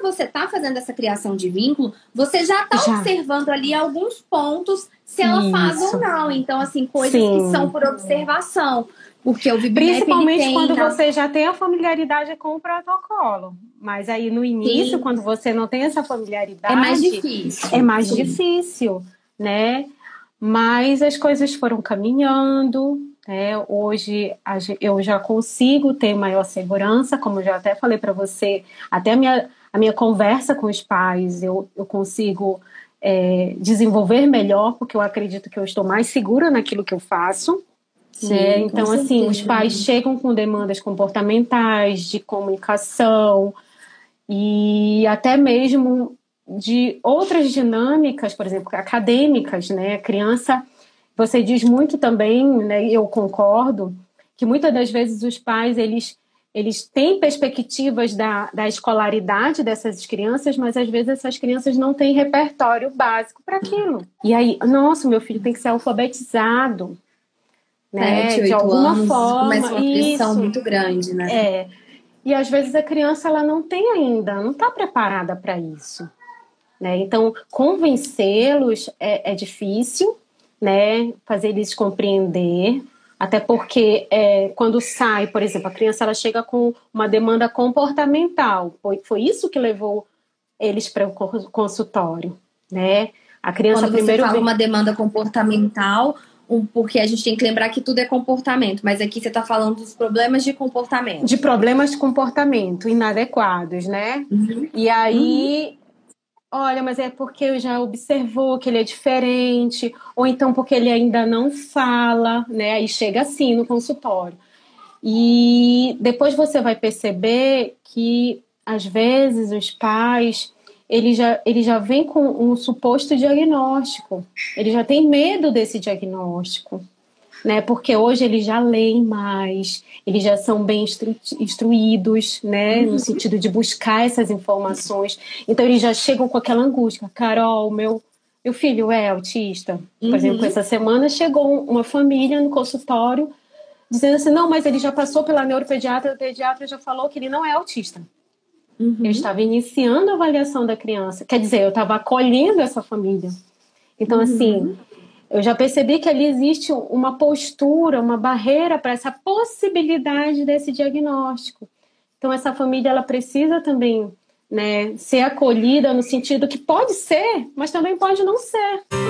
você está fazendo essa criação de vínculo, você já está observando ali alguns pontos se ela Isso. faz ou não. Então, assim, coisas Sim. que são por observação. Porque o VibMap, Principalmente quando na... você já tem a familiaridade com o protocolo. Mas aí no início, Sim. quando você não tem essa familiaridade. É mais difícil. É mais Sim. difícil, né? Mas as coisas foram caminhando. Né? Hoje eu já consigo ter maior segurança, como eu já até falei para você, até a minha, a minha conversa com os pais, eu, eu consigo é, desenvolver melhor, porque eu acredito que eu estou mais segura naquilo que eu faço. Sim, né? Então, assim, os pais chegam com demandas comportamentais, de comunicação e até mesmo de outras dinâmicas, por exemplo, acadêmicas, né? A criança, você diz muito também, né? Eu concordo que muitas das vezes os pais eles eles têm perspectivas da, da escolaridade dessas crianças, mas às vezes essas crianças não têm repertório básico para aquilo. E aí, nossa, meu filho tem que ser alfabetizado né? Sete, de alguma anos, forma. Começa uma pressão isso. muito grande, né? É. E às vezes a criança ela não tem ainda, não está preparada para isso. Né? Então, convencê-los é, é, difícil, né? fazer eles compreender, até porque é, quando sai, por exemplo, a criança ela chega com uma demanda comportamental, foi, foi isso que levou eles para o consultório, né? A criança quando primeiro você fala uma demanda comportamental, porque a gente tem que lembrar que tudo é comportamento, mas aqui você está falando dos problemas de comportamento. De problemas de comportamento inadequados, né? Uhum. E aí, uhum. Olha, mas é porque já observou que ele é diferente, ou então porque ele ainda não fala, né? Aí chega assim no consultório. E depois você vai perceber que às vezes os pais ele já, ele já vem com um suposto diagnóstico. Ele já tem medo desse diagnóstico. Né, porque hoje eles já leem mais, eles já são bem instru instruídos, né, no uhum. sentido de buscar essas informações. Então eles já chegam com aquela angústia. Carol, meu, meu filho é autista. Por uhum. exemplo, essa semana chegou uma família no consultório dizendo assim: não, mas ele já passou pela neuropediatra, o pediatra já falou que ele não é autista. Uhum. Eu estava iniciando a avaliação da criança, quer dizer, eu estava acolhendo essa família. Então, uhum. assim, eu já percebi que ali existe uma postura, uma barreira para essa possibilidade desse diagnóstico. Então, essa família ela precisa também né, ser acolhida no sentido que pode ser, mas também pode não ser.